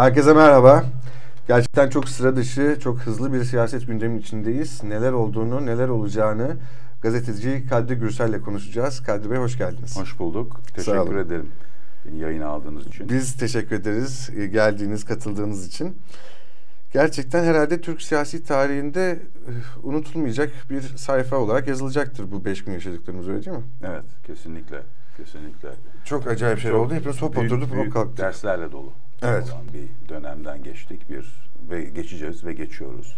Herkese merhaba. Gerçekten çok sıra dışı, çok hızlı bir siyaset gündemin içindeyiz. Neler olduğunu, neler olacağını gazeteci Kadri Gürsel'le konuşacağız. Kadri Bey hoş geldiniz. Hoş bulduk. Teşekkür ederim beni yayına aldığınız için. Biz teşekkür ederiz e, geldiğiniz, katıldığınız için. Gerçekten herhalde Türk siyasi tarihinde e, unutulmayacak bir sayfa olarak yazılacaktır bu beş gün yaşadıklarımız öyle değil mi? Evet, kesinlikle. Kesinlikle. Çok acayip şeyler oldu. Hepimiz hop oturduk, hop kalktık. Derslerle dolu evet. olan bir dönemden geçtik bir ve geçeceğiz ve geçiyoruz.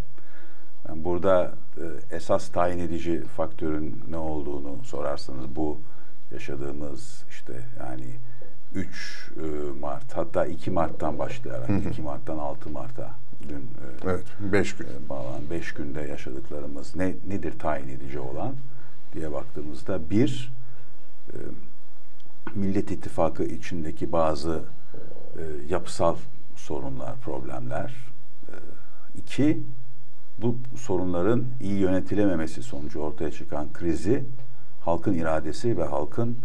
Yani burada e, esas tayin edici faktörün ne olduğunu sorarsanız bu yaşadığımız işte yani 3 e, Mart hatta 2 Mart'tan başlayarak hı hı. 2 Mart'tan 6 Mart'a dün e, evet 5 gün e, bağlan 5 günde yaşadıklarımız ne nedir tayin edici olan diye baktığımızda bir e, Millet İttifakı içindeki bazı e, yapısal sorunlar, problemler. E, iki, bu sorunların iyi yönetilememesi sonucu ortaya çıkan krizi halkın iradesi ve halkın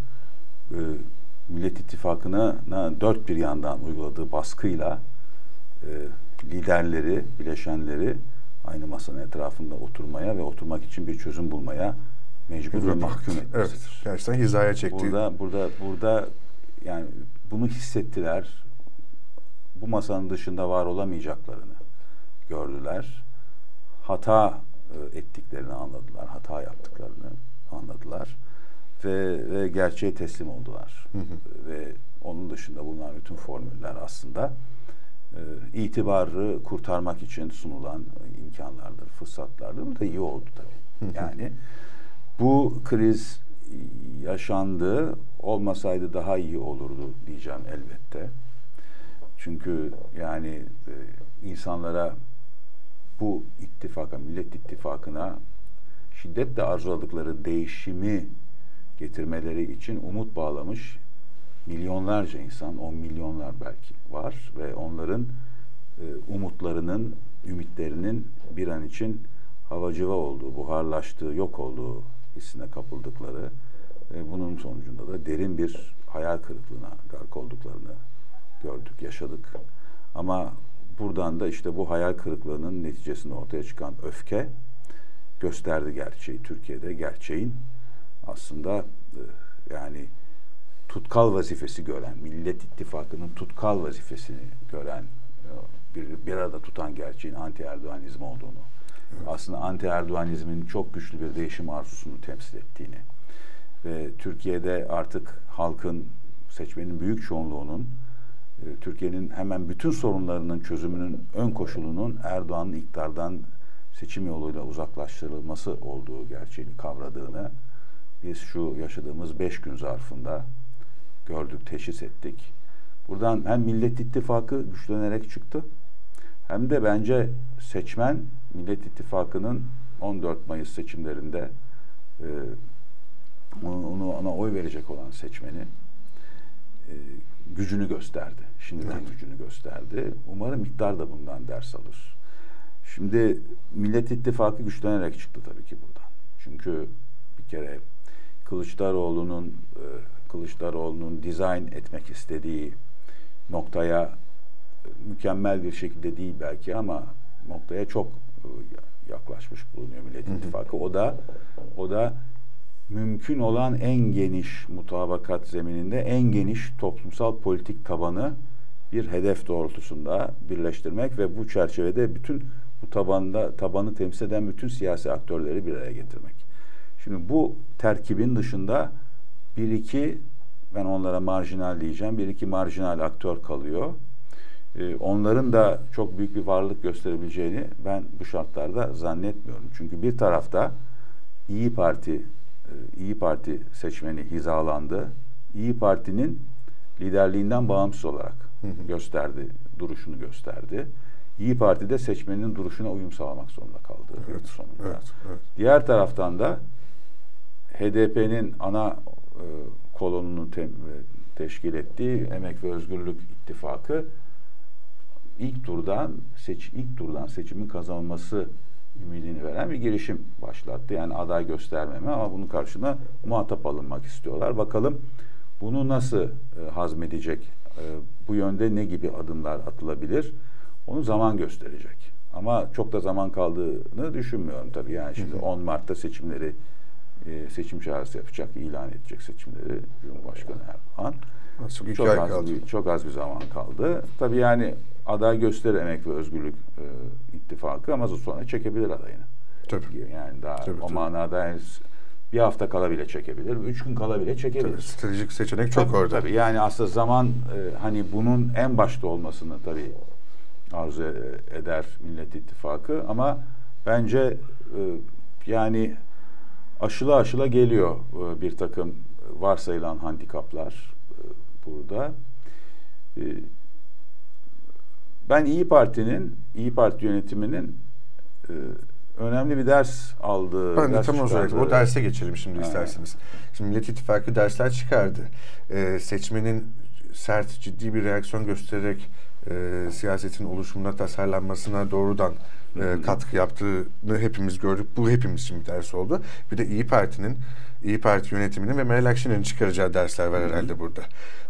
e, Millet İttifakı'na dört bir yandan uyguladığı baskıyla e, liderleri, bileşenleri aynı masanın etrafında oturmaya ve oturmak için bir çözüm bulmaya mecbur ve mahkum etmesidir. Evet, gerçekten hizaya çekti. Burada, burada, burada yani bunu hissettiler. Bu masanın dışında var olamayacaklarını gördüler. Hata e, ettiklerini anladılar. Hata yaptıklarını anladılar. Ve, ve gerçeğe teslim oldular. Hı hı. Ve onun dışında bulunan bütün formüller aslında e, itibarı kurtarmak için sunulan imkanlardır, fırsatlardır. Bu da iyi oldu tabii. Hı. Yani bu kriz yaşandı. Olmasaydı daha iyi olurdu diyeceğim elbette. Çünkü yani e, insanlara bu ittifaka, Millet İttifakı'na şiddetle arzuladıkları değişimi getirmeleri için umut bağlamış milyonlarca insan, on milyonlar belki var ve onların e, umutlarının, ümitlerinin bir an için havacıva olduğu, buharlaştığı, yok olduğu hissine kapıldıkları ve bunun sonucunda da derin bir hayal kırıklığına gark olduklarını gördük, yaşadık. Ama buradan da işte bu hayal kırıklığının neticesinde ortaya çıkan öfke gösterdi gerçeği. Türkiye'de gerçeğin aslında e, yani tutkal vazifesi gören, Millet İttifakı'nın tutkal vazifesini gören, e, bir, bir arada tutan gerçeğin anti Erdoğanizm olduğunu, evet. aslında anti Erdoğanizmin çok güçlü bir değişim arzusunu temsil ettiğini ve Türkiye'de artık halkın, seçmenin büyük çoğunluğunun Türkiye'nin hemen bütün sorunlarının çözümünün ön koşulunun Erdoğan'ın iktidardan seçim yoluyla uzaklaştırılması olduğu gerçeğini kavradığını biz şu yaşadığımız beş gün zarfında gördük, teşhis ettik. Buradan hem Millet İttifakı güçlenerek çıktı hem de bence seçmen Millet İttifakı'nın 14 Mayıs seçimlerinde e, onu, ona oy verecek olan seçmeni e, gücünü gösterdi. Şimdiden evet. gücünü gösterdi. Umarım miktar da bundan ders alır. Şimdi Millet İttifakı güçlenerek çıktı tabii ki buradan. Çünkü bir kere Kılıçdaroğlu'nun e, Kılıçdaroğlu'nun dizayn etmek istediği noktaya e, mükemmel bir şekilde değil belki ama noktaya çok e, yaklaşmış bulunuyor Millet İttifakı. O da o da mümkün olan en geniş mutabakat zemininde en geniş toplumsal politik tabanı bir hedef doğrultusunda birleştirmek ve bu çerçevede bütün bu tabanda tabanı temsil eden bütün siyasi aktörleri bir araya getirmek. Şimdi bu terkibin dışında bir iki ben onlara marjinal diyeceğim. Bir iki marjinal aktör kalıyor. Ee, onların da çok büyük bir varlık gösterebileceğini ben bu şartlarda zannetmiyorum. Çünkü bir tarafta İyi Parti İyi Parti seçmeni hizalandı. İyi Parti'nin liderliğinden bağımsız olarak gösterdi, duruşunu gösterdi. İyi Parti de seçmenin duruşuna uyum sağlamak zorunda kaldı evet, sonunda. Evet, evet. Diğer taraftan da HDP'nin ana e, kolonunu te, teşkil ettiği Emek ve Özgürlük İttifakı ilk turdan seç ilk turdan seçimin kazanılması ümidini veren bir girişim başlattı. Yani aday göstermeme ama bunun karşına muhatap alınmak istiyorlar. Bakalım bunu nasıl e, hazmedecek e, bu yönde ne gibi adımlar atılabilir? Onu zaman gösterecek. Ama çok da zaman kaldığını düşünmüyorum tabii. Yani şimdi 10 Mart'ta seçimleri e, seçim çağrısı yapacak, ilan edecek seçimleri Cumhurbaşkanı Erdoğan. Nasıl çok az kaldı. bir çok az bir zaman kaldı. Tabii yani aday gösterir Emek ve Özgürlük e, ittifakı ama sonra çekebilir adayını. Tabii. Yani daha tabii, o tabii. manada bir hafta kala bile çekebilir, üç gün kala bile çekebilir. Tabii, stratejik seçenek çok tabii, orada. Tabii yani aslında zaman e, hani bunun en başta olmasını tabii arzu e, eder Millet İttifakı ama bence e, yani aşıla aşıla geliyor e, bir takım varsayılan handikaplar burada. E, ben İyi Parti'nin, İyi Parti yönetiminin e, önemli bir ders aldığı... Ben de ders tam o çıkardığı- O derse geçelim şimdi Ha. isterseniz. Şimdi Millet İttifakı dersler çıkardı. Ee, seçmenin sert, ciddi bir reaksiyon göstererek e, siyasetin oluşumuna, tasarlanmasına doğrudan e, katkı yaptığını hepimiz gördük. Bu hepimiz için bir ders oldu. Bir de İyi Parti'nin, İyi Parti yönetiminin ve Meral Akşener'in çıkaracağı dersler var herhalde burada.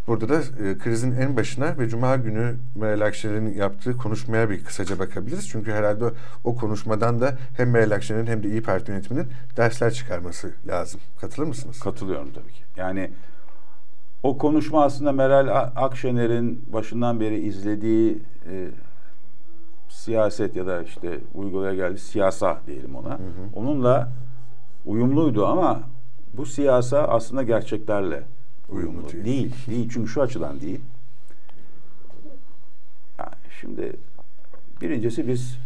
Burada da e, krizin en başına ve Cuma günü Meral Akşener'in yaptığı konuşmaya bir kısaca bakabiliriz. Çünkü herhalde o, o konuşmadan da hem Meral Akşener'in hem de İyi Parti yönetiminin dersler çıkarması lazım. Katılır mısınız? Katılıyorum tabii ki. Yani o konuşma aslında Meral Akşener'in başından beri izlediği e, siyaset ya da işte uygulaya geldi siyasa diyelim ona. Onunla uyumluydu ama bu siyasa aslında gerçeklerle uyumlu, değil. değil. Değil çünkü şu açıdan değil. Yani şimdi birincisi biz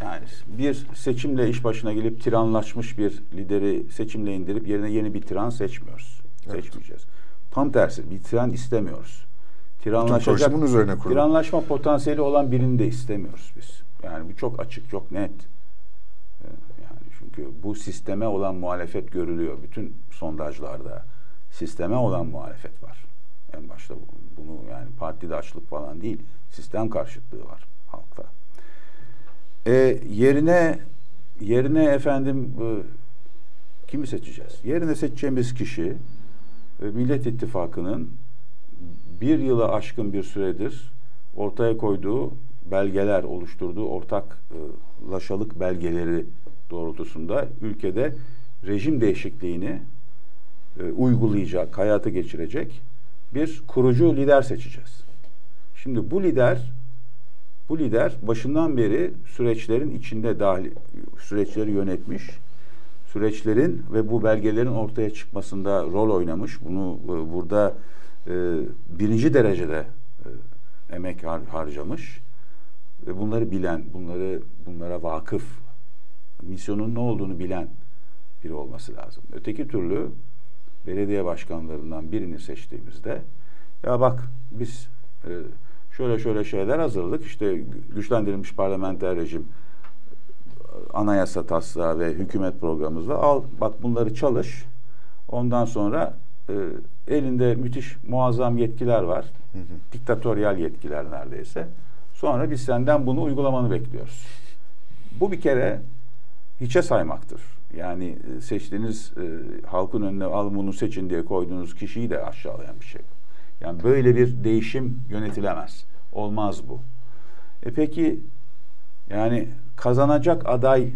yani bir seçimle iş başına gelip tiranlaşmış bir lideri seçimle indirip yerine yeni bir tiran seçmiyoruz. Evet. Seçmeyeceğiz. Tam tersi bir tiran istemiyoruz. Tiranlaşacak, üzerine kurulu. tiranlaşma potansiyeli olan birini de istemiyoruz biz. Yani bu çok açık, çok net. Çünkü bu sisteme olan muhalefet görülüyor. Bütün sondajlarda sisteme olan muhalefet var. En başta bu- bunu yani partidaşlık falan değil, sistem karşıtlığı var halkta. E, yerine yerine efendim e, kimi seçeceğiz? Yerine seçeceğimiz kişi e, Millet İttifakı'nın bir yıla aşkın bir süredir ortaya koyduğu belgeler oluşturduğu ortaklaşalık belgeleri doğrultusunda ülkede rejim değişikliğini e, uygulayacak, hayata geçirecek bir kurucu lider seçeceğiz. Şimdi bu lider bu lider başından beri süreçlerin içinde dahil süreçleri yönetmiş. Süreçlerin ve bu belgelerin ortaya çıkmasında rol oynamış. Bunu e, burada e, birinci derecede e, emek har- harcamış ve bunları bilen, bunları bunlara vakıf, misyonun ne olduğunu bilen biri olması lazım. Öteki türlü belediye başkanlarından birini seçtiğimizde ya bak biz e, şöyle şöyle şeyler hazırladık. İşte güçlendirilmiş parlamenter rejim anayasa taslağı ve hükümet programımızla al bak bunları çalış. Ondan sonra e, elinde müthiş muazzam yetkiler var. Diktatöryal yetkiler neredeyse. Sonra biz senden bunu uygulamanı bekliyoruz. Bu bir kere hiçe saymaktır. Yani e, seçtiğiniz e, halkın önüne al bunu seçin diye koyduğunuz kişiyi de aşağılayan bir şey. Yani böyle bir değişim yönetilemez. Olmaz bu. E peki yani kazanacak aday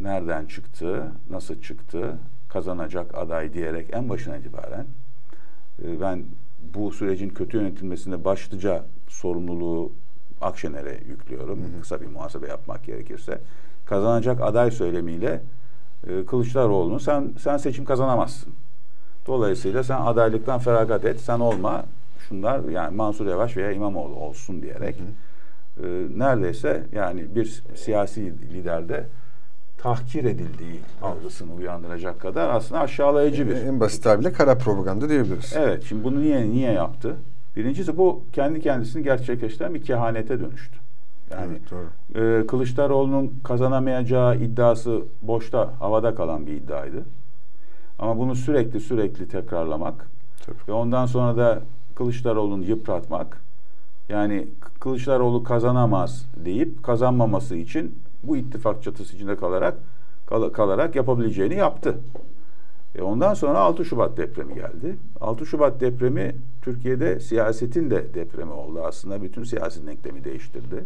nereden çıktı? Nasıl çıktı? Kazanacak aday diyerek en başına itibaren e, ben bu sürecin kötü yönetilmesinde başlıca sorumluluğu Akşener'e yüklüyorum. Kısa bir muhasebe yapmak gerekirse. Kazanacak aday söylemiyle e, Kılıçdaroğlu'nu sen sen seçim kazanamazsın. Dolayısıyla sen adaylıktan feragat et, sen olma. Şunlar yani Mansur Yavaş veya İmamoğlu olsun diyerek e, neredeyse yani bir siyasi liderde tahkir edildiği algısını uyandıracak kadar aslında aşağılayıcı bir. En basit tabirle kara propaganda diyebiliriz. Evet, şimdi bunu niye niye yaptı? Birincisi bu kendi kendisini gerçekleştiren bir kehanete dönüştü. Yani Evet, doğru. e, Kılıçdaroğlu'nun kazanamayacağı iddiası boşta, havada kalan bir iddiaydı. Ama bunu sürekli sürekli tekrarlamak Tabii. ve ondan sonra da Kılıçdaroğlu'nu yıpratmak, yani Kılıçdaroğlu kazanamaz deyip kazanmaması için bu ittifak çatısı içinde kalarak kal- kalarak yapabileceğini yaptı. E ondan sonra 6 Şubat depremi geldi. 6 Şubat depremi Türkiye'de siyasetin de depremi oldu. Aslında bütün siyasi denklemi değiştirdi.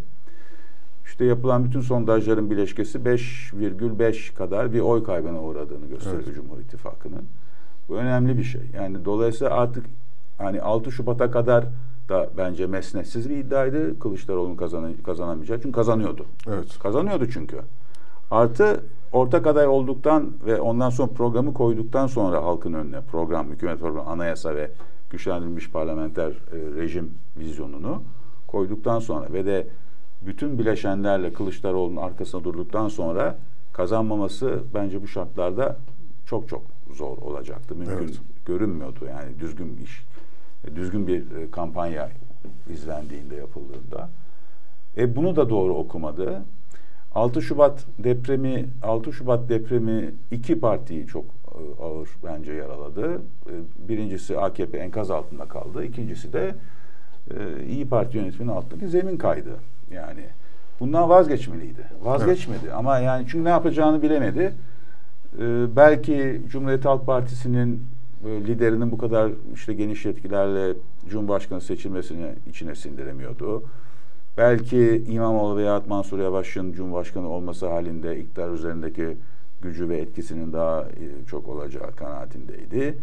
İşte yapılan bütün sondajların bileşkesi 5,5 kadar bir oy kaybına uğradığını gösteriyor evet. Cumhur İttifakı'nın. Bu önemli bir şey. Yani dolayısıyla artık hani 6 Şubat'a kadar da bence mesnetsiz bir iddiaydı. Kılıçdaroğlu'nun kazan kazanamayacak. Çünkü kazanıyordu. Evet. Kazanıyordu çünkü. Artı ortak aday olduktan ve ondan sonra programı koyduktan sonra halkın önüne program, hükümet programı, anayasa ve güçlendirilmiş parlamenter e, rejim vizyonunu koyduktan sonra ve de bütün bileşenlerle Kılıçdaroğlu'nun arkasında durduktan sonra kazanmaması bence bu şartlarda çok çok zor olacaktı. Mümkün evet. görünmüyordu yani düzgün iş, düzgün bir e, kampanya izlendiğinde yapıldığında. E bunu da doğru okumadı. 6 Şubat depremi 6 Şubat depremi iki partiyi çok e, ağır bence yaraladı. E, birincisi AKP enkaz altında kaldı. İkincisi de İyi Parti yönetiminin altındaki zemin kaydı. Yani bundan vazgeçmeliydi. Vazgeçmedi evet. ama yani çünkü ne yapacağını bilemedi. belki Cumhuriyet Halk Partisi'nin liderinin bu kadar işte geniş yetkilerle Cumhurbaşkanı seçilmesini içine sindiremiyordu. Belki İmamoğlu veya Mansur Yavaş'ın Cumhurbaşkanı olması halinde iktidar üzerindeki gücü ve etkisinin daha e, çok olacağı kanaatindeydi.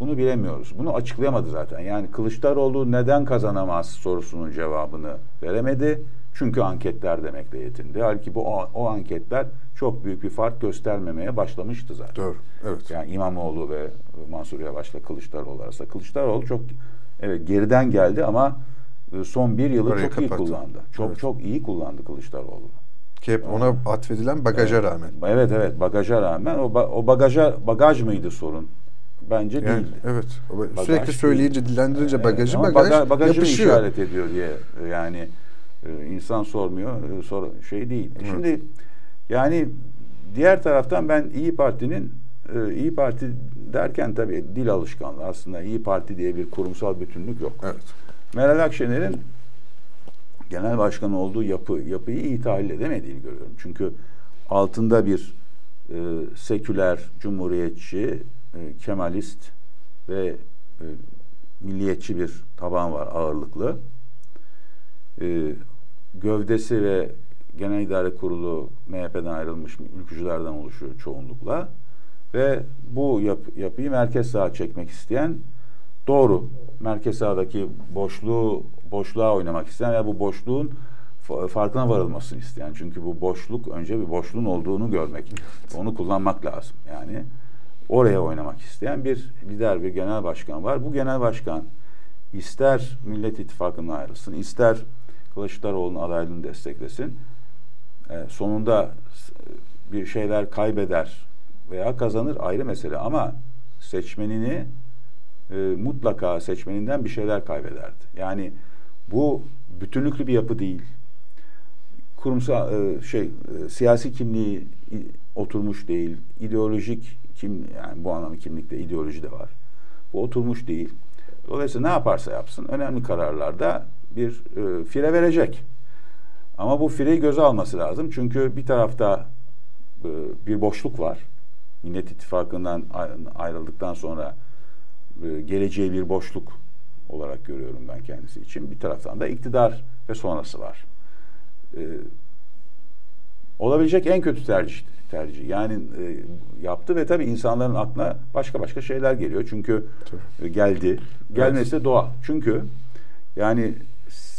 Bunu bilemiyoruz. Bunu açıklayamadı zaten. Yani Kılıçdaroğlu neden kazanamaz sorusunun cevabını veremedi. Çünkü anketler demekle yetindi. Halbuki bu o, o anketler çok büyük bir fark göstermemeye başlamıştı zaten. Doğru. Evet. Yani İmamoğlu ve Mansur Yavaş'la Kılıçdaroğlu arasında. Kılıçdaroğlu çok evet geriden geldi ama e, son bir yılı Orayı çok kapattı. iyi kullandı. Çok evet. çok iyi kullandı Kılıçdaroğlu. Ki hep ona atfedilen bagaja evet. rağmen. Evet evet bagaja rağmen o, ba o bagaja bagaj mıydı sorun? Bence yani, değildi. Evet. Bagaj Sürekli söyleyince, dillendirince bagajı evet, bagaj, bagaj bagajı yapışıyor. işaret ediyor diye yani e, insan sormuyor. E, sor, şey değil. Evet. Şimdi yani diğer taraftan ben İyi Parti'nin İyi Parti derken tabii dil alışkanlığı aslında İyi Parti diye bir kurumsal bütünlük yok. Evet. Meral Akşener'in genel başkan olduğu yapı, yapıyı iyi tahlil edemediğini görüyorum. Çünkü altında bir e, seküler, cumhuriyetçi, e, kemalist ve e, milliyetçi bir taban var ağırlıklı. E, gövdesi ve genel idare kurulu MHP'den ayrılmış ülkücülerden oluşuyor çoğunlukla. Ve bu yap, yapıyı merkez sağa çekmek isteyen Doğru. Merkez sahadaki boşluğu boşluğa oynamak isteyen veya bu boşluğun farkına varılmasını isteyen. Çünkü bu boşluk önce bir boşluğun olduğunu görmek. Onu kullanmak lazım. Yani oraya oynamak isteyen bir lider, bir genel başkan var. Bu genel başkan ister Millet İttifakı'na ayrılsın, ister Kılıçdaroğlu'nun adaylığını desteklesin. E, sonunda bir şeyler kaybeder veya kazanır ayrı mesele ama seçmenini e, mutlaka seçmeninden bir şeyler kaybederdi. Yani bu bütünlüklü bir yapı değil. Kurumsal e, şey e, siyasi kimliği oturmuş değil. İdeolojik kim yani bu anlamda kimlikte ideoloji de var. Bu oturmuş değil. Dolayısıyla ne yaparsa yapsın önemli kararlarda bir e, fire verecek. Ama bu fireyi göze alması lazım. Çünkü bir tarafta e, bir boşluk var. Millet İttifakı'ndan ayrıldıktan sonra e, geleceği bir boşluk olarak görüyorum ben kendisi için. Bir taraftan da iktidar ve sonrası var. E, olabilecek en kötü tercih tercih. Yani e, yaptı ve tabii insanların aklına başka başka şeyler geliyor. Çünkü e, geldi. Gelmesi evet. doğal. Çünkü yani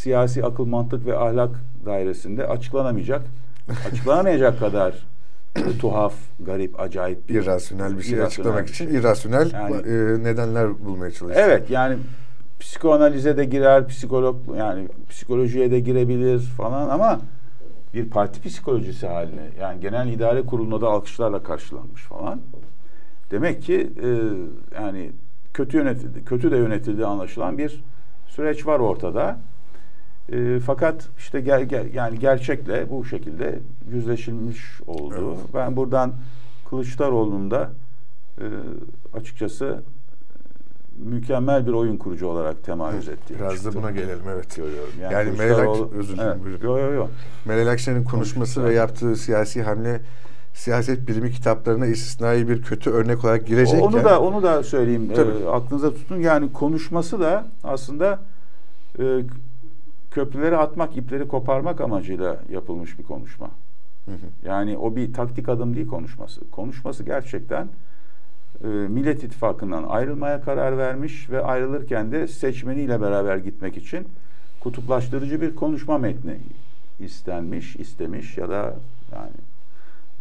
siyasi akıl, mantık ve ahlak dairesinde açıklanamayacak açıklanamayacak kadar tuhaf, garip, acayip bir irrasyonel bir şey açıklamak bir şey. için irrasyonel yani, e, nedenler bulmaya çalışıyor. Evet yani psikoanalize de girer, psikolog yani psikolojiye de girebilir falan ama bir parti psikolojisi haline yani genel idare kurulunda da alkışlarla karşılanmış falan. Demek ki e, yani kötü yönetildi, kötü de yönetildiği anlaşılan bir süreç var ortada. E, fakat işte gel, gel, yani gerçekle bu şekilde yüzleşilmiş oldu. Evet. Ben buradan Kılıçdaroğlu'nun da e, açıkçası mükemmel bir oyun kurucu olarak temayüz etti. Biraz çıktı. da buna gelelim evet. Görüyorum. Yani, yani Meral özür dilerim. Evet. Yo, yo, yo. Meral Akşener'in konuşması ve yaptığı siyasi hamle siyaset bilimi kitaplarına istisnai bir kötü örnek olarak girecekken onu da onu da söyleyeyim. Tabii. E, aklınıza tutun. Yani konuşması da aslında e, köprüleri atmak, ipleri koparmak amacıyla yapılmış bir konuşma. Hı hı. Yani o bir taktik adım değil konuşması. Konuşması gerçekten e, Millet İttifakı'ndan ayrılmaya karar vermiş ve ayrılırken de seçmeniyle beraber gitmek için kutuplaştırıcı bir konuşma metni istenmiş, istemiş ya da yani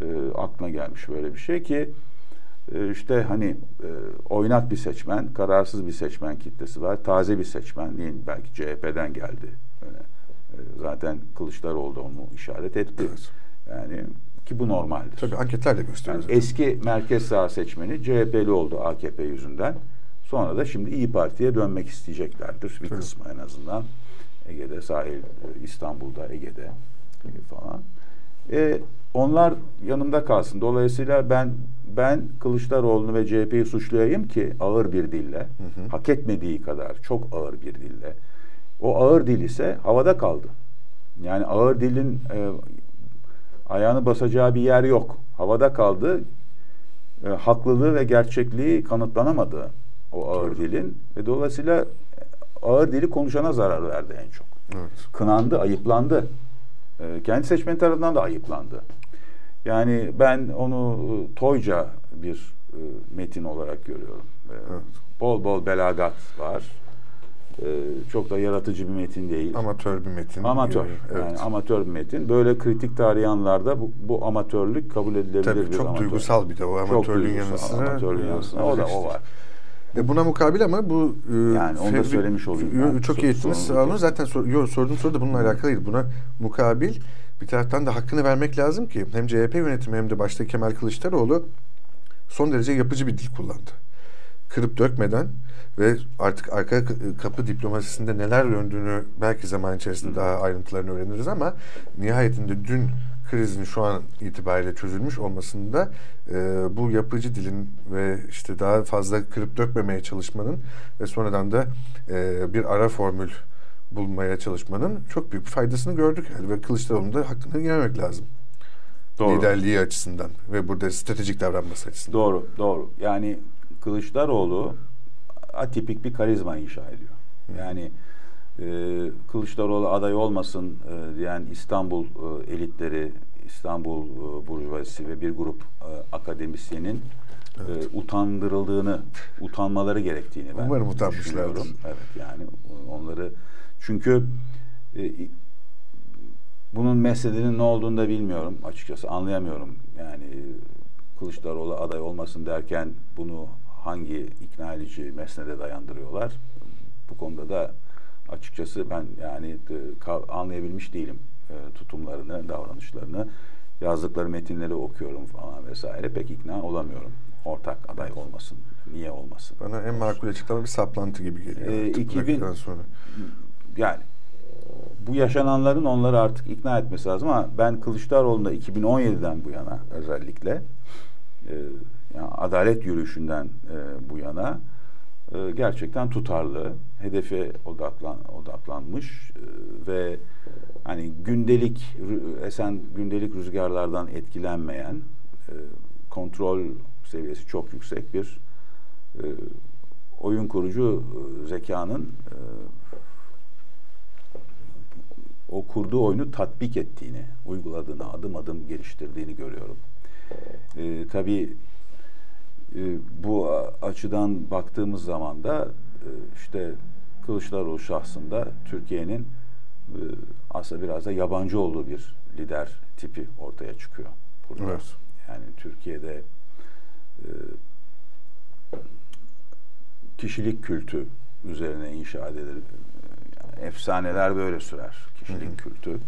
e, aklına gelmiş böyle bir şey ki e, işte hani e, oynak bir seçmen, kararsız bir seçmen kitlesi var. Taze bir seçmen değil, belki CHP'den geldi. E, zaten Kılıçdaroğlu da onu işaret etti. Evet. Yani ki bu normaldir. Tabii anketler de Yani gösteriyor. zaten. eski merkez sağ seçmeni CHP'li oldu AKP yüzünden. Sonra da şimdi İyi Parti'ye dönmek isteyeceklerdir. Bir Tabii. kısmı en azından. Ege'de, sahil, e, İstanbul'da, Ege'de falan. E, onlar yanımda kalsın. Dolayısıyla ben ben Kılıçdaroğlu'nu ve CHP'yi suçlayayım ki ağır bir dille, hı. hak etmediği kadar çok ağır bir dille. O ağır dil ise havada kaldı. Yani ağır dilin e, ayağını basacağı bir yer yok. Havada kaldı. E, haklılığı ve gerçekliği kanıtlanamadı o ağır Doğru. dilin ve dolayısıyla ağır dili konuşana zarar verdi en çok. Evet. Kınandı, ayıplandı. E, kendi seçmeni tarafından da ayıplandı. Yani ben onu e, toyca bir e, metin olarak görüyorum. E, Evet. Bol bol belagat var. E, çok da yaratıcı bir metin değil. Amatör bir metin. Amatör. Evet. Yani amatör bir metin. Böyle kritik tarayanlarda bu, bu amatörlük kabul edilebilir Tabii bir çok amatör. duygusal bir de o amatörlüğün duygusal, yanı sıra. Amatörlüğün yanı sıra. e, O da o var. E buna mukabil ama bu e, Yani onu da söylemiş olayım ben. Çok Sor- iyi ettiniz. değil. Zaten sor, yo, sorduğum soru da bununla alakalıydı. Buna mukabil bir taraftan da hakkını vermek lazım ki hem CHP yönetimi hem de başta Kemal Kılıçdaroğlu son derece yapıcı bir dil kullandı. Kırıp dökmeden ve artık arka kapı diplomasisinde neler döndüğünü belki zaman içerisinde daha ayrıntılarını öğreniriz ama nihayetinde dün krizin şu an itibariyle çözülmüş olmasında e, bu yapıcı dilin ve işte daha fazla kırıp dökmemeye çalışmanın ve sonradan da e, bir ara formül bulmaya çalışmanın çok büyük bir faydasını gördük yani ve Kılıçdaroğlu'nun da hakkını yememek lazım. Doğru. Liderliği açısından ve burada stratejik davranması açısından. Doğru, doğru. Yani Kılıçdaroğlu atipik bir karizma inşa ediyor. Yani e, Kılıçdaroğlu aday olmasın e, diyen İstanbul e, elitleri, İstanbul e, burjuvazisi ve bir grup e, akademisyenin e, utandırıldığını, utanmaları gerektiğini ben Umarım utanmışlardır. düşünüyorum. Evet yani onları çünkü e, bunun meselenin ne olduğunu da bilmiyorum açıkçası anlayamıyorum. Yani Kılıçdaroğlu aday olmasın derken bunu hangi ikna edici mesnede dayandırıyorlar? Bu konuda da açıkçası ben yani e, anlayabilmiş değilim e, tutumlarını, davranışlarını. Yazdıkları metinleri okuyorum falan vesaire pek ikna olamıyorum. Ortak aday olmasın, niye olmasın? Bana en makul açıklama bir saplantı gibi geliyor. Bu 2000 dakikadan sonra. yani bu yaşananların onları artık ikna etmesi lazım ama ben Kılıçdaroğlu'nda 2017'den bu yana özellikle e, yani adalet yürüyüşünden e, bu yana e, gerçekten tutarlı, hedefe odaklan odaklanmış e, ve hani gündelik esen gündelik rüzgarlardan etkilenmeyen e, kontrol seviyesi çok yüksek bir e, oyun kurucu e, zekanın e, o kurduğu oyunu tatbik ettiğini, uyguladığını, adım adım geliştirdiğini görüyorum. E, tabii bu a- açıdan baktığımız zaman da e, işte Kılıçdaroğlu şahsında Türkiye'nin e, aslında biraz da yabancı olduğu bir lider tipi ortaya çıkıyor burada. Evet. Yani Türkiye'de e, kişilik kültü üzerine inşa edilir. Yani efsaneler böyle sürer. Kişilik Hı hı. kültü.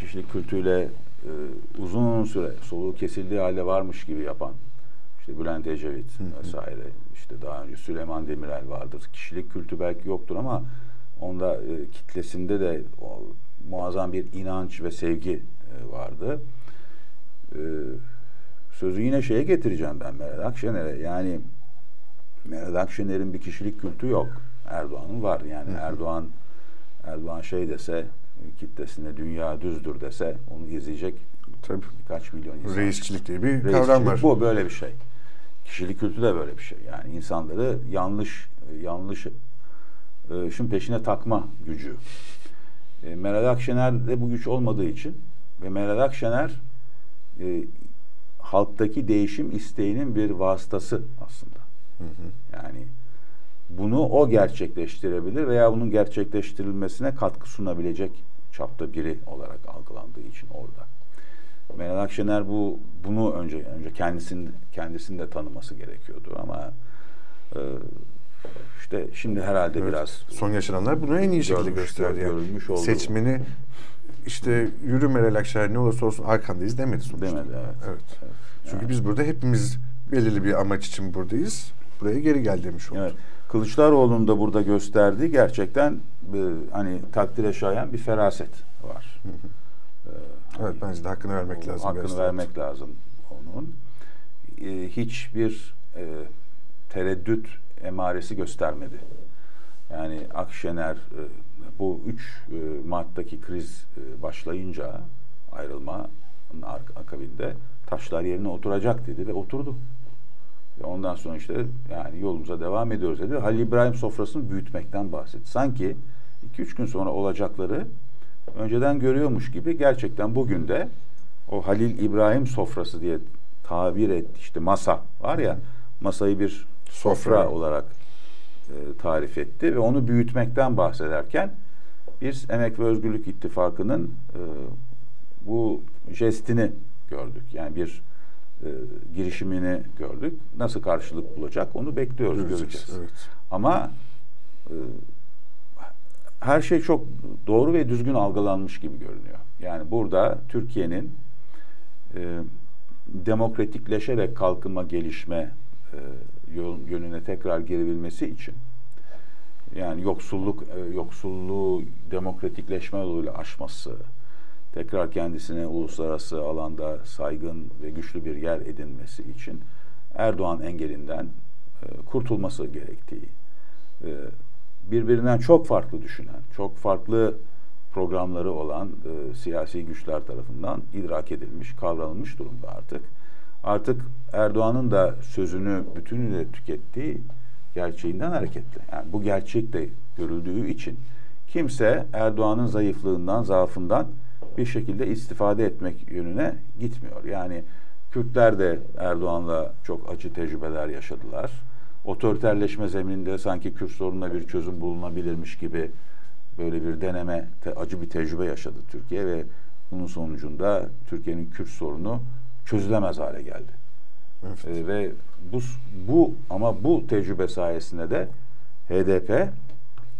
Kişilik kültüyle uzun süre soluğu kesildiği halde varmış gibi yapan işte Bülent Ecevit vesaire işte daha önce Süleyman Demirel vardır. Kişilik kültü belki yoktur ama onda e, kitlesinde de o, muazzam bir inanç ve sevgi e, vardı. E, sözü yine şeye getireceğim ben Meral Akşener'e. Yani Meral Akşener'in bir kişilik kültü yok. Erdoğan'ın var. Yani Hı hı. Erdoğan Erdoğan şey dese kitlesine dünya düzdür dese onu izleyecek Tabii. Birkaç milyon insan. Reisçilik diye bir Reisçilik kavram var. bu böyle bir şey. Kişilik kültü de böyle bir şey. Yani insanları yanlış yanlış e, şun peşine takma gücü. E, Meral Akşener'de bu güç olmadığı için ve Meral Akşener e, halktaki değişim isteğinin bir vasıtası aslında. Hı hı. Yani bunu o gerçekleştirebilir veya bunun gerçekleştirilmesine katkı sunabilecek çapta biri olarak algılandığı için orada. Meral Akşener bu bunu önce önce kendisini kendisini de tanıması gerekiyordu ama e, işte şimdi herhalde Evet. biraz Son yaşananlar bunu en iyi şekilde gösterdi. Yani seçmeni işte yürü Meral Akşener ne olursa olsun arkandayız demedi sonuçta. demedi. Evet. Evet. Evet. Çünkü Yani- biz burada hepimiz belirli bir amaç için buradayız. Buraya geri gel demiş olduk. Evet. Kılıçdaroğlu'nun da burada gösterdiği gerçekten e, hani takdire şayan bir feraset var. E, Evet bence de hakkını vermek lazım. Hakkını biraz. vermek lazım onun. E, hiçbir e, tereddüt emaresi göstermedi. Yani Akşener e, bu 3 e, Mart'taki kriz e, başlayınca ayrılmanın akabinde taşlar yerine oturacak dedi ve oturdu. Ve ondan sonra işte yani yolumuza devam ediyoruz dedi. Halil İbrahim sofrasını büyütmekten bahsetti. Sanki 2-3 gün sonra olacakları önceden görüyormuş gibi gerçekten bugün de o Halil İbrahim sofrası diye tabir etti. işte masa var ya masayı bir sofra Sofra. olarak e, tarif etti ve onu büyütmekten bahsederken biz Emek ve Özgürlük İttifakı'nın e, bu jestini gördük. Yani bir e, girişimini gördük. Nasıl karşılık bulacak onu bekliyoruz, Göreceğiz. Evet. Ama e, her şey çok doğru ve düzgün algılanmış gibi görünüyor. Yani burada Türkiye'nin e, demokratikleşerek kalkınma gelişme e, yol- yönüne tekrar girebilmesi için yani yoksulluk e, yoksulluğu demokratikleşme yoluyla aşması, tekrar kendisine uluslararası alanda saygın ve güçlü bir yer edinmesi için Erdoğan engelinden e, kurtulması gerektiği, e, birbirinden çok farklı düşünen, çok farklı programları olan e, siyasi güçler tarafından idrak edilmiş, kavranılmış durumda artık. Artık Erdoğan'ın da sözünü bütünüyle tükettiği gerçeğinden hareketli. Yani bu gerçek de görüldüğü için kimse Erdoğan'ın zayıflığından, zaafından bir şekilde istifade etmek yönüne gitmiyor. Yani Kürtler de Erdoğan'la çok acı tecrübeler yaşadılar. Otoriterleşme zemininde sanki Kürt sorununa bir çözüm bulunabilirmiş gibi böyle bir deneme, te- acı bir tecrübe yaşadı Türkiye ve bunun sonucunda Türkiye'nin Kürt sorunu çözülemez hale geldi. Evet. Ee, ve bu bu ama bu tecrübe sayesinde de HDP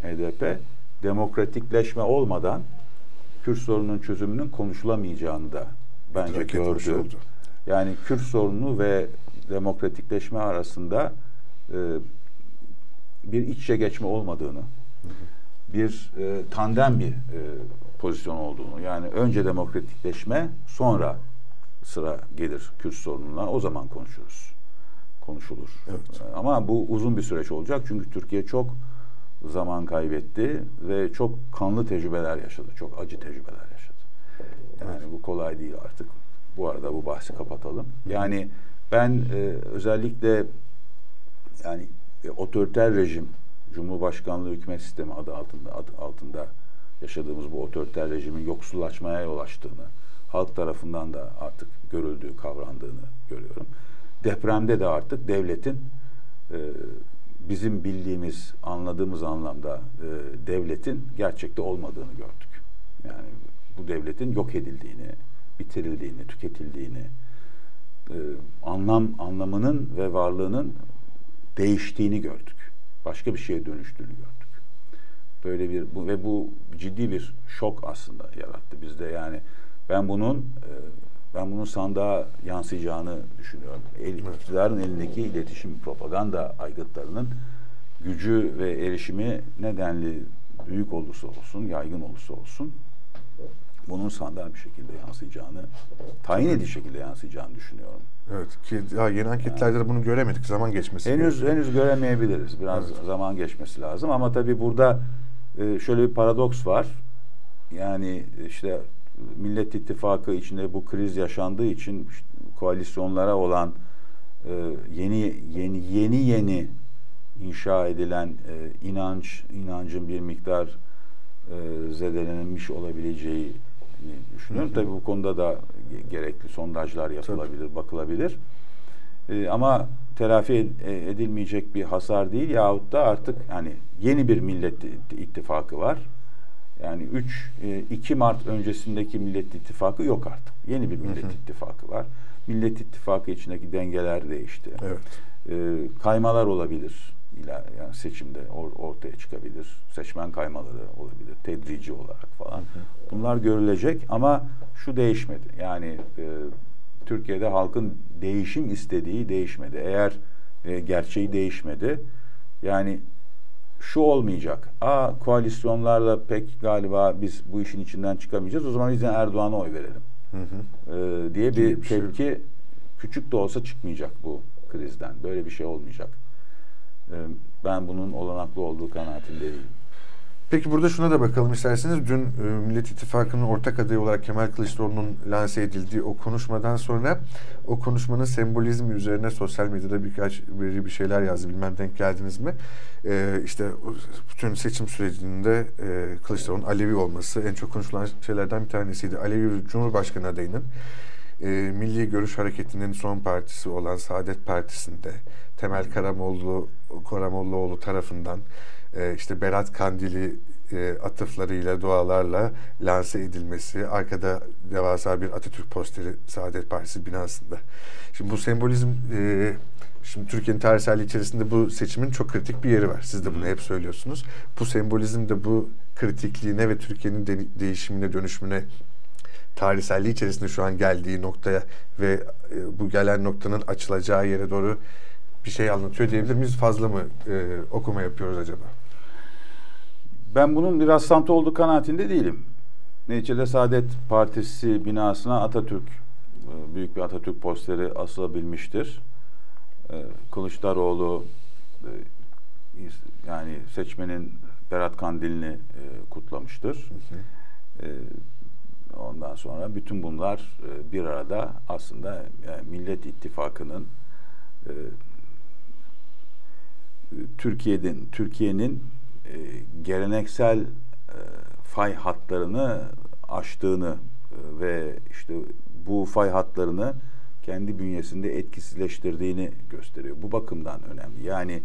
HDP demokratikleşme olmadan Kürt sorununun çözümünün konuşulamayacağını da bence etmiş gördü. Yani Kürt sorunu ve demokratikleşme arasında e, bir iç içe geçme olmadığını, bir e, tandem bir e, pozisyon olduğunu, yani önce demokratikleşme, sonra sıra gelir Kürt sorununa, o zaman konuşuruz, konuşulur. Evet. E, Ama bu uzun bir süreç olacak çünkü Türkiye çok zaman kaybetti ve çok kanlı tecrübeler yaşadı, çok acı tecrübeler yaşadı. Yani bu kolay değil artık. Bu arada bu bahsi kapatalım. Yani ben e, özellikle yani e, otoriter rejim, Cumhurbaşkanlığı hükümet sistemi adı altında adı altında yaşadığımız bu otoriter rejimin yoksullaşmaya yol açtığını, halk tarafından da artık görüldüğü, kavrandığını görüyorum. Depremde de artık devletin e, bizim bildiğimiz, anladığımız anlamda e, devletin gerçekte olmadığını gördük. Yani bu devletin yok edildiğini, bitirildiğini, tüketildiğini, e, anlam anlamının ve varlığının değiştiğini gördük. Başka bir şeye dönüştüğünü gördük. Böyle bir bu ve bu ciddi bir şok aslında yarattı bizde. Yani ben bunun e, ben bunun sandığa yansıyacağını düşünüyorum. El, iktidarın elindeki iletişim propaganda aygıtlarının gücü ve erişimi nedenli büyük olursa olsun, yaygın olursa olsun bunun sandığa bir şekilde yansıyacağını, tayin edici şekilde yansıyacağını düşünüyorum. Evet ki ya yeni anketlerde de bunu göremedik. Zaman geçmesi. Henüz gerekiyor. henüz göremeyebiliriz. Biraz Evet. zaman geçmesi lazım ama tabii burada e, şöyle bir paradoks var. Yani işte Millet İttifakı içinde bu kriz yaşandığı için koalisyonlara olan e, yeni yeni yeni yeni inşa edilen e, inanç inancın bir miktar e, zedelenmiş olabileceği düşünüyorum. Hı hı. Tabii bu konuda da gerekli sondajlar yapılabilir, Tabii. bakılabilir. E, ama telafi e, edilmeyecek bir hasar değil yahut da artık hani yeni bir millet ittifakı var. Yani 3 2 e, Mart öncesindeki Millet İttifakı yok artık. Yeni bir Millet hı hı. İttifakı var. Millet İttifakı içindeki dengeler değişti. Evet. E, kaymalar olabilir. Yani seçimde or, ortaya çıkabilir. Seçmen kaymaları olabilir. Tedrici olarak falan. Bunlar görülecek ama şu değişmedi. Yani e, Türkiye'de halkın değişim istediği değişmedi. Eğer e, gerçeği değişmedi. Yani şu olmayacak. Aa koalisyonlarla pek galiba biz bu işin içinden çıkamayacağız. O zaman biz Erdoğan'a oy verelim. Hı hı. Ee, diye bir, şey tepki küçük de olsa çıkmayacak bu krizden. Böyle bir şey olmayacak. Ee, ben bunun olanaklı olduğu kanaatinde değilim. Peki burada şuna da bakalım isterseniz. Dün e, Millet İttifakı'nın ortak adayı olarak Kemal Kılıçdaroğlu'nun lanse edildiği o konuşmadan sonra o konuşmanın sembolizmi üzerine sosyal medyada birkaç biri bir şeyler yazdı. Bilmem denk geldiniz mi? E, işte bütün seçim sürecinde e, Kılıçdaroğlu'nun Alevi olması en çok konuşulan şeylerden bir tanesiydi. Alevi Cumhurbaşkanı adayının e, Milli Görüş Hareketi'nin son partisi olan Saadet Partisi'nde Temel Karamoğlu, Karamollaoğlu tarafından e, işte Berat Kandili e, atıflarıyla, dualarla lanse edilmesi, arkada devasa bir Atatürk posteri Saadet Partisi binasında. Şimdi bu sembolizm e, Şimdi Türkiye'nin tarihselliği içerisinde bu seçimin çok kritik bir yeri var. Siz de bunu hep söylüyorsunuz. Bu sembolizm de bu kritikliğine ve Türkiye'nin de değişimine, dönüşümüne tarihselliği içerisinde şu an geldiği noktaya ve e, bu gelen noktanın açılacağı yere doğru bir şey anlatıyor diyebilir miyiz? Fazla mı e, okuma yapıyoruz acaba? Ben bunun bir rastlantı olduğu kanaatinde değilim. Neticede Saadet Partisi binasına Atatürk, e, büyük bir Atatürk posteri asılabilmiştir. E, Kılıçdaroğlu yani seçmenin Berat Kandilini kutlamıştır. Ondan sonra bütün bunlar bir arada aslında Millet İttifakı'nın Türkiye'nin Türkiye'nin e, geleneksel e, fay hatlarını aştığını e, ve işte bu fay hatlarını kendi bünyesinde etkisizleştirdiğini gösteriyor. Bu bakımdan önemli. Yani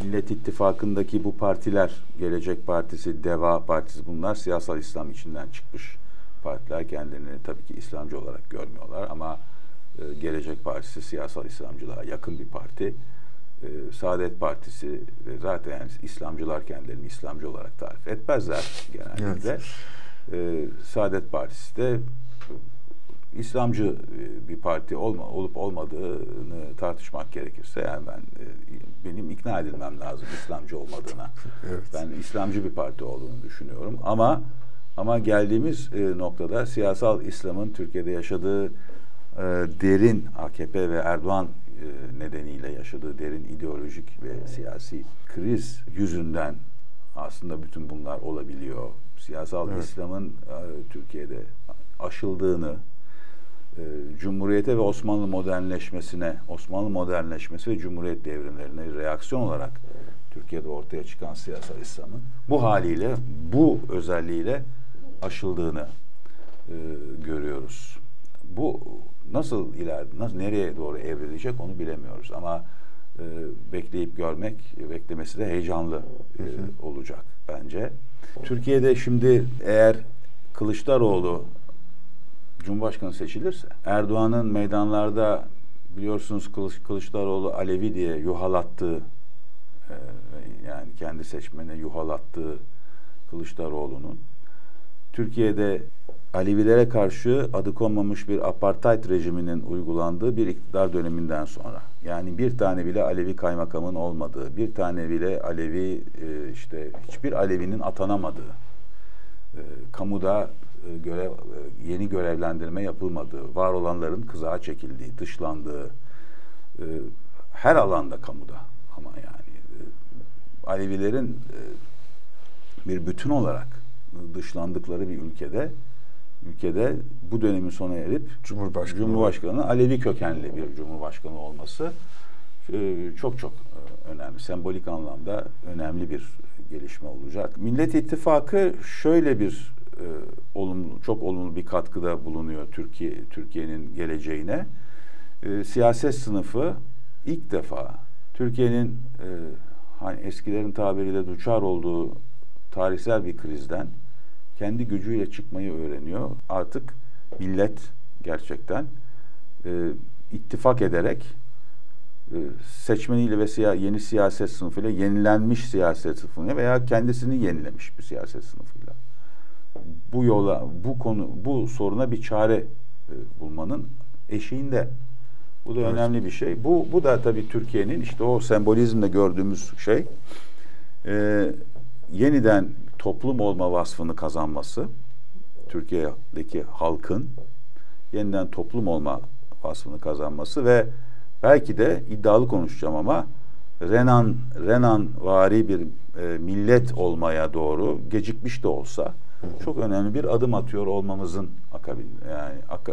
Millet İttifakı'ndaki bu partiler, Gelecek Partisi, Deva Partisi bunlar siyasal İslam içinden çıkmış partiler. Kendilerini tabii ki İslamcı olarak görmüyorlar ama e, Gelecek Partisi siyasal İslamcılığa yakın bir parti e, Saadet Partisi ve zaten yani İslamcılar kendilerini İslamcı olarak tarif etmezler genellikle. Evet. E, Saadet Partisi de İslamcı e, bir parti olma, olup olmadığını tartışmak gerekirse yani ben e, benim ikna edilmem lazım İslamcı olmadığına. evet. Ben İslamcı bir parti olduğunu düşünüyorum ama ama geldiğimiz e, noktada siyasal İslam'ın Türkiye'de yaşadığı e, derin AKP ve Erdoğan e, nedeniyle yaşadığı derin ideolojik ve siyasi kriz yüzünden aslında bütün bunlar olabiliyor. Siyasal evet. İslam'ın e, Türkiye'de aşıldığını, e, Cumhuriyete ve Osmanlı modernleşmesine, Osmanlı modernleşmesi ve Cumhuriyet devrimlerine reaksiyon olarak Türkiye'de ortaya çıkan siyasal İslam'ın bu haliyle, bu özelliğiyle aşıldığını e, görüyoruz. Bu nasıl ileride, nasıl nereye doğru evrilecek onu bilemiyoruz ama e, bekleyip görmek, beklemesi de heyecanlı e, olacak bence. Türkiye'de şimdi eğer Kılıçdaroğlu Cumhurbaşkanı seçilirse Erdoğan'ın meydanlarda biliyorsunuz Kılıç, Kılıçdaroğlu Alevi diye yuhalattığı e, yani kendi seçmene yuhalattığı Kılıçdaroğlu'nun Türkiye'de Alevilere karşı adı konmamış bir apartheid rejiminin uygulandığı bir iktidar döneminden sonra. Yani bir tane bile Alevi kaymakamın olmadığı, bir tane bile Alevi e, işte hiçbir Alevinin atanamadığı, e, kamuda e, görev yeni görevlendirme yapılmadığı, var olanların kızağa çekildiği, dışlandığı her alanda kamuda ama yani Alevilerin bir bütün olarak dışlandıkları bir ülkede ülkede bu dönemin sona erip Cumhurbaşkanı. Cumhurbaşkanı Alevi kökenli bir Cumhurbaşkanı olması e, çok çok e, önemli. Sembolik anlamda önemli bir gelişme olacak. Millet İttifakı şöyle bir e, olumlu, çok olumlu bir katkıda bulunuyor Türkiye Türkiye'nin geleceğine. E, siyaset sınıfı ilk defa Türkiye'nin e, hani eskilerin tabiriyle duçar olduğu tarihsel bir krizden kendi gücüyle çıkmayı öğreniyor. Artık millet gerçekten e, ittifak ederek e, seçmeniyle ve siya, yeni siyaset sınıfıyla yenilenmiş siyaset sınıfıyla veya kendisini yenilemiş bir siyaset sınıfıyla bu yola bu konu bu soruna bir çare e, bulmanın eşiğinde. Bu da evet. önemli bir şey. Bu bu da tabii Türkiye'nin işte o sembolizmde gördüğümüz şey e, yeniden toplum olma vasfını kazanması Türkiye'deki halkın yeniden toplum olma vasfını kazanması ve belki de iddialı konuşacağım ama Renan Renan vari bir e, millet olmaya doğru gecikmiş de olsa çok önemli bir adım atıyor olmamızın akabinde yani aka,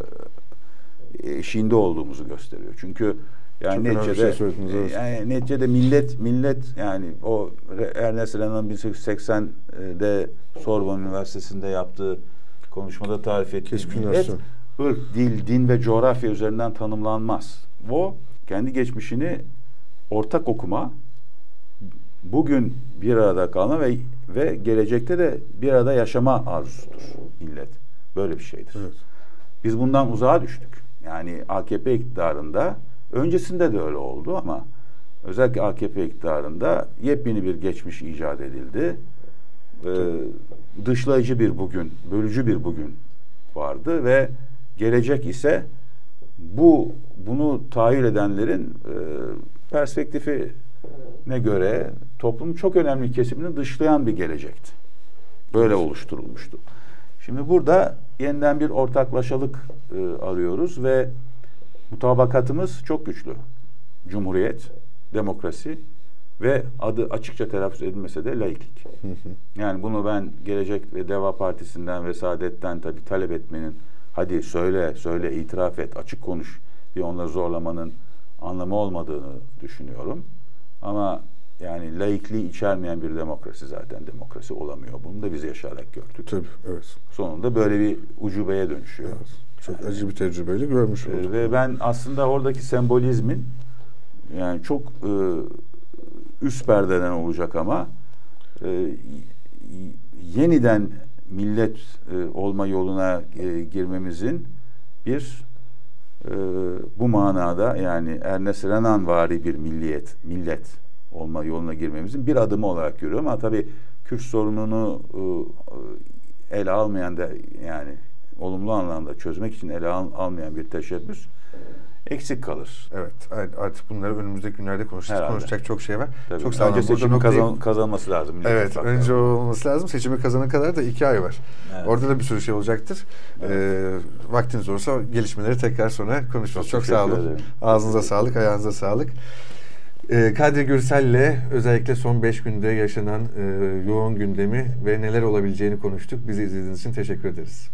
eşiğinde olduğumuzu gösteriyor. Çünkü yani Çok neticede şey evet. yani neticede millet millet yani o Ernest Renan'ın 1880'de Sorbonne Üniversitesi'nde yaptığı konuşmada tarif ettiği millet ırk, dil, din ve coğrafya üzerinden tanımlanmaz. O kendi geçmişini ortak okuma, bugün bir arada kalma ve ve gelecekte de bir arada yaşama arzusudur millet. Böyle bir şeydir. Evet. Biz bundan uzağa düştük. Yani AKP iktidarında öncesinde de öyle oldu ama özellikle AKP iktidarında yepyeni bir geçmiş icat edildi. Ee, dışlayıcı bir bugün, bölücü bir bugün vardı ve gelecek ise bu bunu tahayyül edenlerin e, perspektifi ne göre toplumun çok önemli kesimini dışlayan bir gelecekti. Böyle oluşturulmuştu. Şimdi burada yeniden bir ortaklaşalık e, arıyoruz ve mutabakatımız çok güçlü. Cumhuriyet, demokrasi ve adı açıkça telaffuz edilmese de laiklik. Yani bunu ben Gelecek ve Deva Partisi'nden ve Saadet'ten tabii talep etmenin hadi söyle, söyle, itiraf et, açık konuş diye onları zorlamanın anlamı olmadığını düşünüyorum. Ama yani laikliği içermeyen bir demokrasi zaten demokrasi olamıyor. Bunu da biz yaşayarak gördük. Tabii, evet. Sonunda böyle bir ucubeye dönüşüyor. Evet. Çok acı bir tecrübeyle görmüş olduk. E, ve ben aslında oradaki sembolizmin yani çok e, üst perdeden olacak ama e, yeniden millet e, olma yoluna e, girmemizin bir e, bu manada yani Ernest Renan vari bir milliyet, millet olma yoluna girmemizin bir adımı olarak görüyorum. Ama tabii Kürt sorununu e, ele almayan da yani olumlu anlamda çözmek için ele al, almayan bir teşebbüs eksik kalır. Evet. Artık bunları önümüzdeki günlerde konuşacağız. Konuşacak çok şey var. Tabii. Çok sağ. Önce seçimi kazan, kazanması lazım. Evet. Önce olması lazım. Seçimi kazana kadar da iki ay var. Evet. Orada da bir sürü şey olacaktır. Evet. Ee, vaktiniz olursa gelişmeleri tekrar sonra konuşuruz. Çok, çok sağ olun. Ederim. Ağzınıza sağlık, ayağınıza sağlık. Ee, Kadir Gürsel'le özellikle son beş günde yaşanan e, yoğun gündemi ve neler olabileceğini konuştuk. Bizi izlediğiniz için teşekkür ederiz.